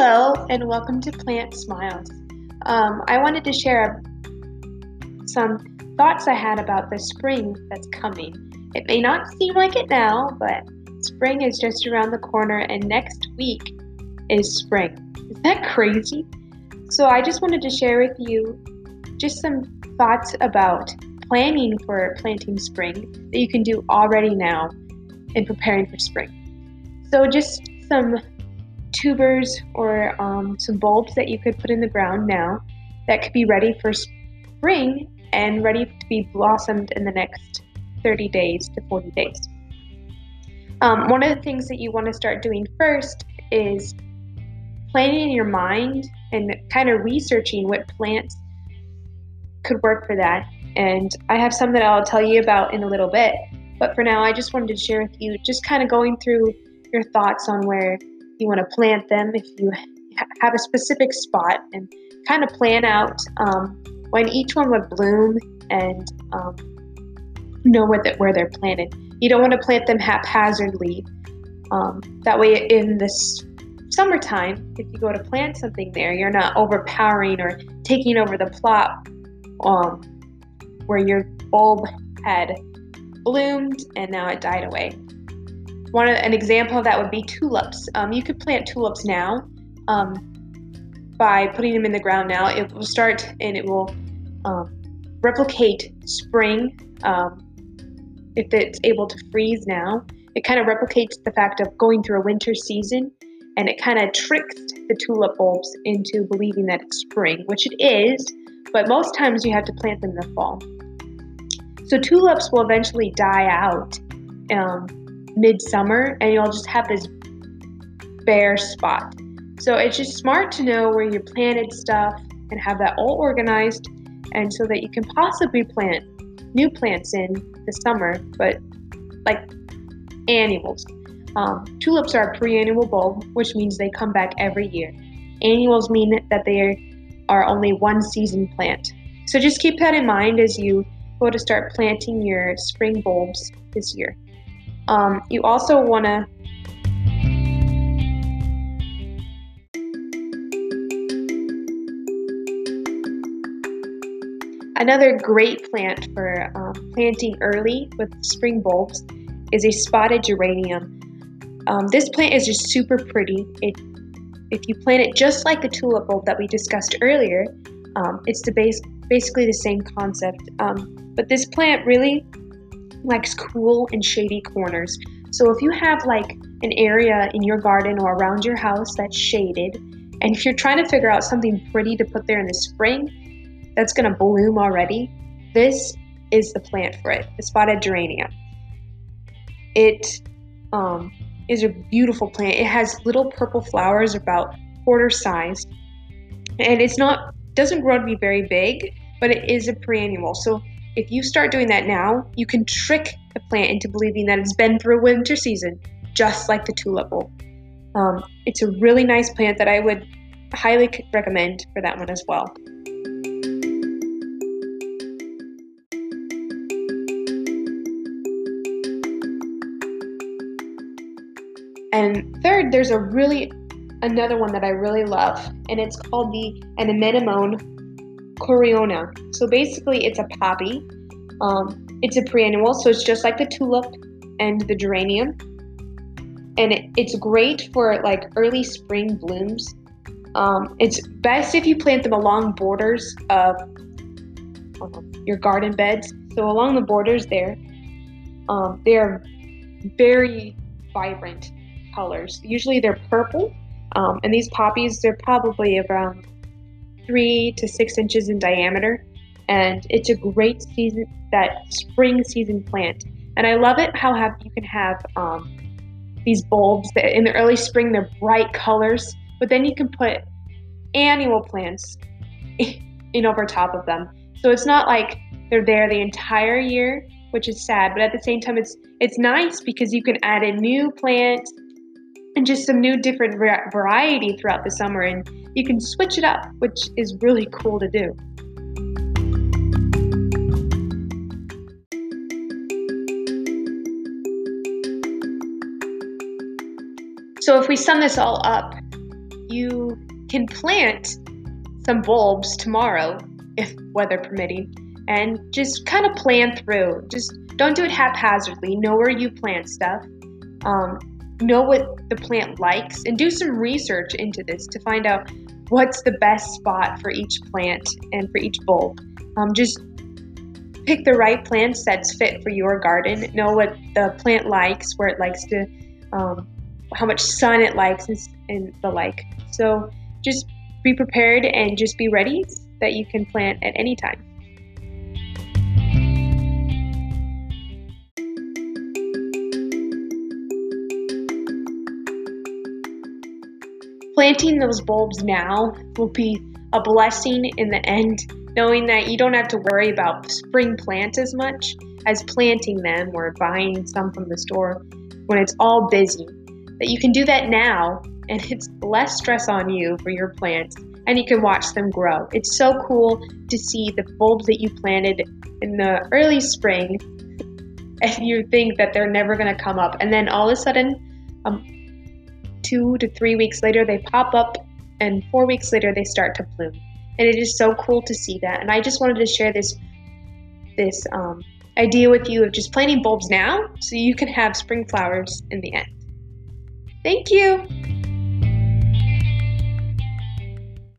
Hello, and welcome to Plant Smiles. Um, I wanted to share some thoughts I had about the spring that's coming. It may not seem like it now, but spring is just around the corner, and next week is spring. Is that crazy? So, I just wanted to share with you just some thoughts about planning for planting spring that you can do already now in preparing for spring. So, just some tubers or um, some bulbs that you could put in the ground now that could be ready for spring and ready to be blossomed in the next 30 days to 40 days. Um, one of the things that you want to start doing first is planning in your mind and kind of researching what plants could work for that. And I have some that I'll tell you about in a little bit. But for now, I just wanted to share with you just kind of going through your thoughts on where you want to plant them, if you have a specific spot, and kind of plan out um, when each one would bloom and um, know where, the, where they're planted. You don't want to plant them haphazardly. Um, that way, in this summertime, if you go to plant something there, you're not overpowering or taking over the plot um, where your bulb had bloomed and now it died away. One an example of that would be tulips. Um, you could plant tulips now um, by putting them in the ground now. It will start and it will um, replicate spring um, if it's able to freeze now. It kind of replicates the fact of going through a winter season and it kind of tricks the tulip bulbs into believing that it's spring, which it is, but most times you have to plant them in the fall. So tulips will eventually die out um, midsummer and you'll just have this bare spot. So it's just smart to know where you planted stuff and have that all organized and so that you can possibly plant new plants in the summer, but like annuals. Um, tulips are a perennial bulb, which means they come back every year. Annuals mean that they are only one season plant. So just keep that in mind as you go to start planting your spring bulbs this year. Um, you also want to Another great plant for um, planting early with spring bulbs is a spotted geranium. Um, this plant is just super pretty. It, if you plant it just like the tulip bulb that we discussed earlier, um, it's the base, basically the same concept. Um, but this plant really likes cool and shady corners. So if you have like an area in your garden or around your house that's shaded, and if you're trying to figure out something pretty to put there in the spring that's going to bloom already, this is the plant for it, the spotted geranium. It um, is a beautiful plant. It has little purple flowers about quarter size, and it's not doesn't grow to be very big, but it is a perennial. So if you start doing that now, you can trick the plant into believing that it's been through winter season, just like the tulip bulb. Um, it's a really nice plant that I would highly recommend for that one as well. And third, there's a really another one that I really love, and it's called the Anemone Coronaria. So basically, it's a poppy. Um, it's a perennial, so it's just like the tulip and the geranium. And it, it's great for like early spring blooms. Um, it's best if you plant them along borders of your garden beds. So along the borders there, um, they are very vibrant colors. Usually they're purple, um, and these poppies they're probably around three to six inches in diameter, and it's a great season that spring season plant. And I love it how have you can have um, these bulbs that in the early spring they're bright colors, but then you can put annual plants in over top of them. So it's not like they're there the entire year, which is sad, but at the same time it's it's nice because you can add a new plant and just some new different variety throughout the summer and you can switch it up, which is really cool to do. So if we sum this all up, you can plant some bulbs tomorrow, if weather permitting, and just kind of plan through. Just don't do it haphazardly. Know where you plant stuff. Um, know what the plant likes and do some research into this to find out what's the best spot for each plant and for each bulb. Um, just pick the right plants that's fit for your garden. Know what the plant likes, where it likes to, um, how much sun it likes, and the like. So just be prepared and just be ready that you can plant at any time. Planting those bulbs now will be a blessing in the end, knowing that you don't have to worry about spring plants as much as planting them or buying some from the store when it's all busy. That you can do that now and it's less stress on you for your plants and you can watch them grow. It's so cool to see the bulbs that you planted in the early spring and you think that they're never going to come up and then all of a sudden um, two to three weeks later, they pop up, and four weeks later, they start to bloom. And it is so cool to see that. And I just wanted to share this this um, idea with you of just planting bulbs now so you can have spring flowers in the end. Thank you.